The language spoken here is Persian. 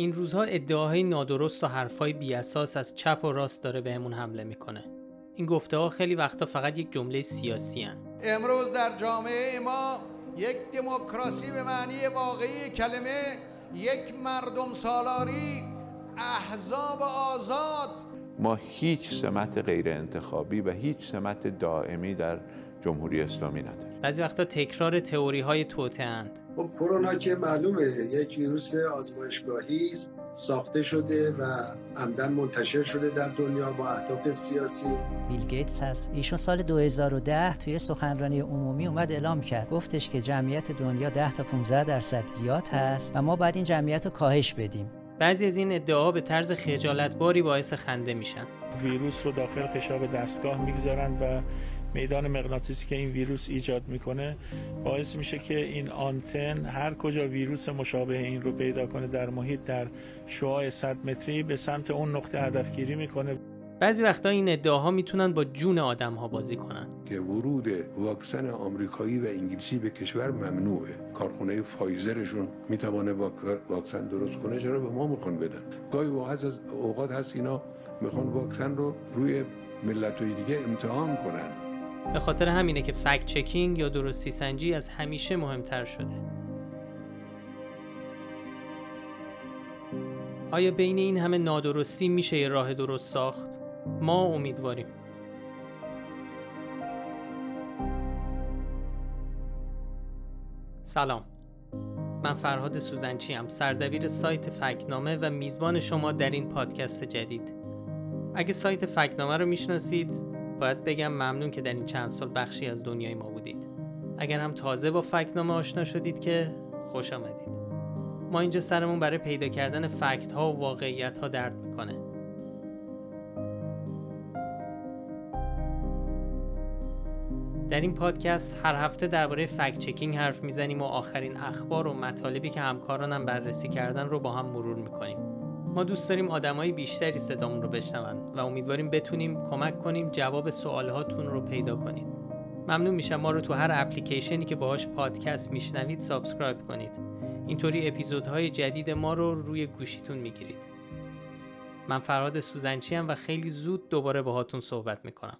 این روزها ادعاهای نادرست و حرفای بیاساس از چپ و راست داره بهمون حمله می‌کنه این گفته ها خیلی وقتا فقط یک جمله سیاسی هن. امروز در جامعه ما یک دموکراسی به معنی واقعی کلمه یک مردم سالاری احزاب آزاد ما هیچ سمت غیر انتخابی و هیچ سمت دائمی در جمهوری اسلامی نداریم بعضی وقتا تکرار تئوری های توته اند خب کرونا که معلومه یک ویروس آزمایشگاهی است ساخته شده و عمدن منتشر شده در دنیا با اهداف سیاسی. بیل گیتس هست. ایشون سال 2010 توی سخنرانی عمومی اومد اعلام کرد. گفتش که جمعیت دنیا 10 تا 15 درصد زیاد هست و ما باید این جمعیت رو کاهش بدیم. بعضی از این ادعاها به طرز خجالتباری باعث خنده میشن. ویروس رو داخل خشاب دستگاه می‌گذارن و میدان مغناطیسی که این ویروس ایجاد می‌کنه باعث میشه که این آنتن هر کجا ویروس مشابه این رو پیدا کنه در محیط در شعاع 100 متری به سمت اون نقطه هدفگیری می‌کنه. بعضی وقتا این ادعاها می‌تونن با جون آدم ها بازی کنن. که ورود واکسن آمریکایی و انگلیسی به کشور ممنوعه. کارخونه فایزرشون می‌توانه واکسن درست کنه چرا به ما می‌خوان بدن؟ گاهی اوقات از اوقات هست اینا می‌خوان واکسن رو روی ملت دیگه امتحان کنن. به خاطر همینه که فکت چکینگ یا درستی سنجی از همیشه مهمتر شده. آیا بین این همه نادرستی میشه یه راه درست ساخت؟ ما امیدواریم. سلام. من فرهاد سوزنچی هم سردبیر سایت فکنامه و میزبان شما در این پادکست جدید. اگه سایت فکنامه رو می‌شناسید باید بگم ممنون که در این چند سال بخشی از دنیای ما بودید. اگر هم تازه با فکنامه آشنا شدید که خوش آمدید. ما اینجا سرمون برای پیدا کردن فکت ها و واقعیت ها درد می‌کنه. در این پادکست هر هفته درباره فکت چکینگ حرف می‌زنیم و آخرین اخبار و مطالبی که همکارانم بررسی کردن رو با هم مرور می‌کنیم. ما دوست داریم آدمای بیشتری صدامون رو بشنون و امیدواریم بتونیم کمک کنیم جواب سوالهاتون رو پیدا کنید. ممنون میشم. ما رو تو هر اپلیکیشنی که باهاش پادکست میشنوید subscribe کنید. اینطوری اپیزودهای جدید ما رو روی گوشیتون می‌گیرید. من فرهاد سوزنچی و خیلی زود دوباره باهاتون صحبت می‌کنم.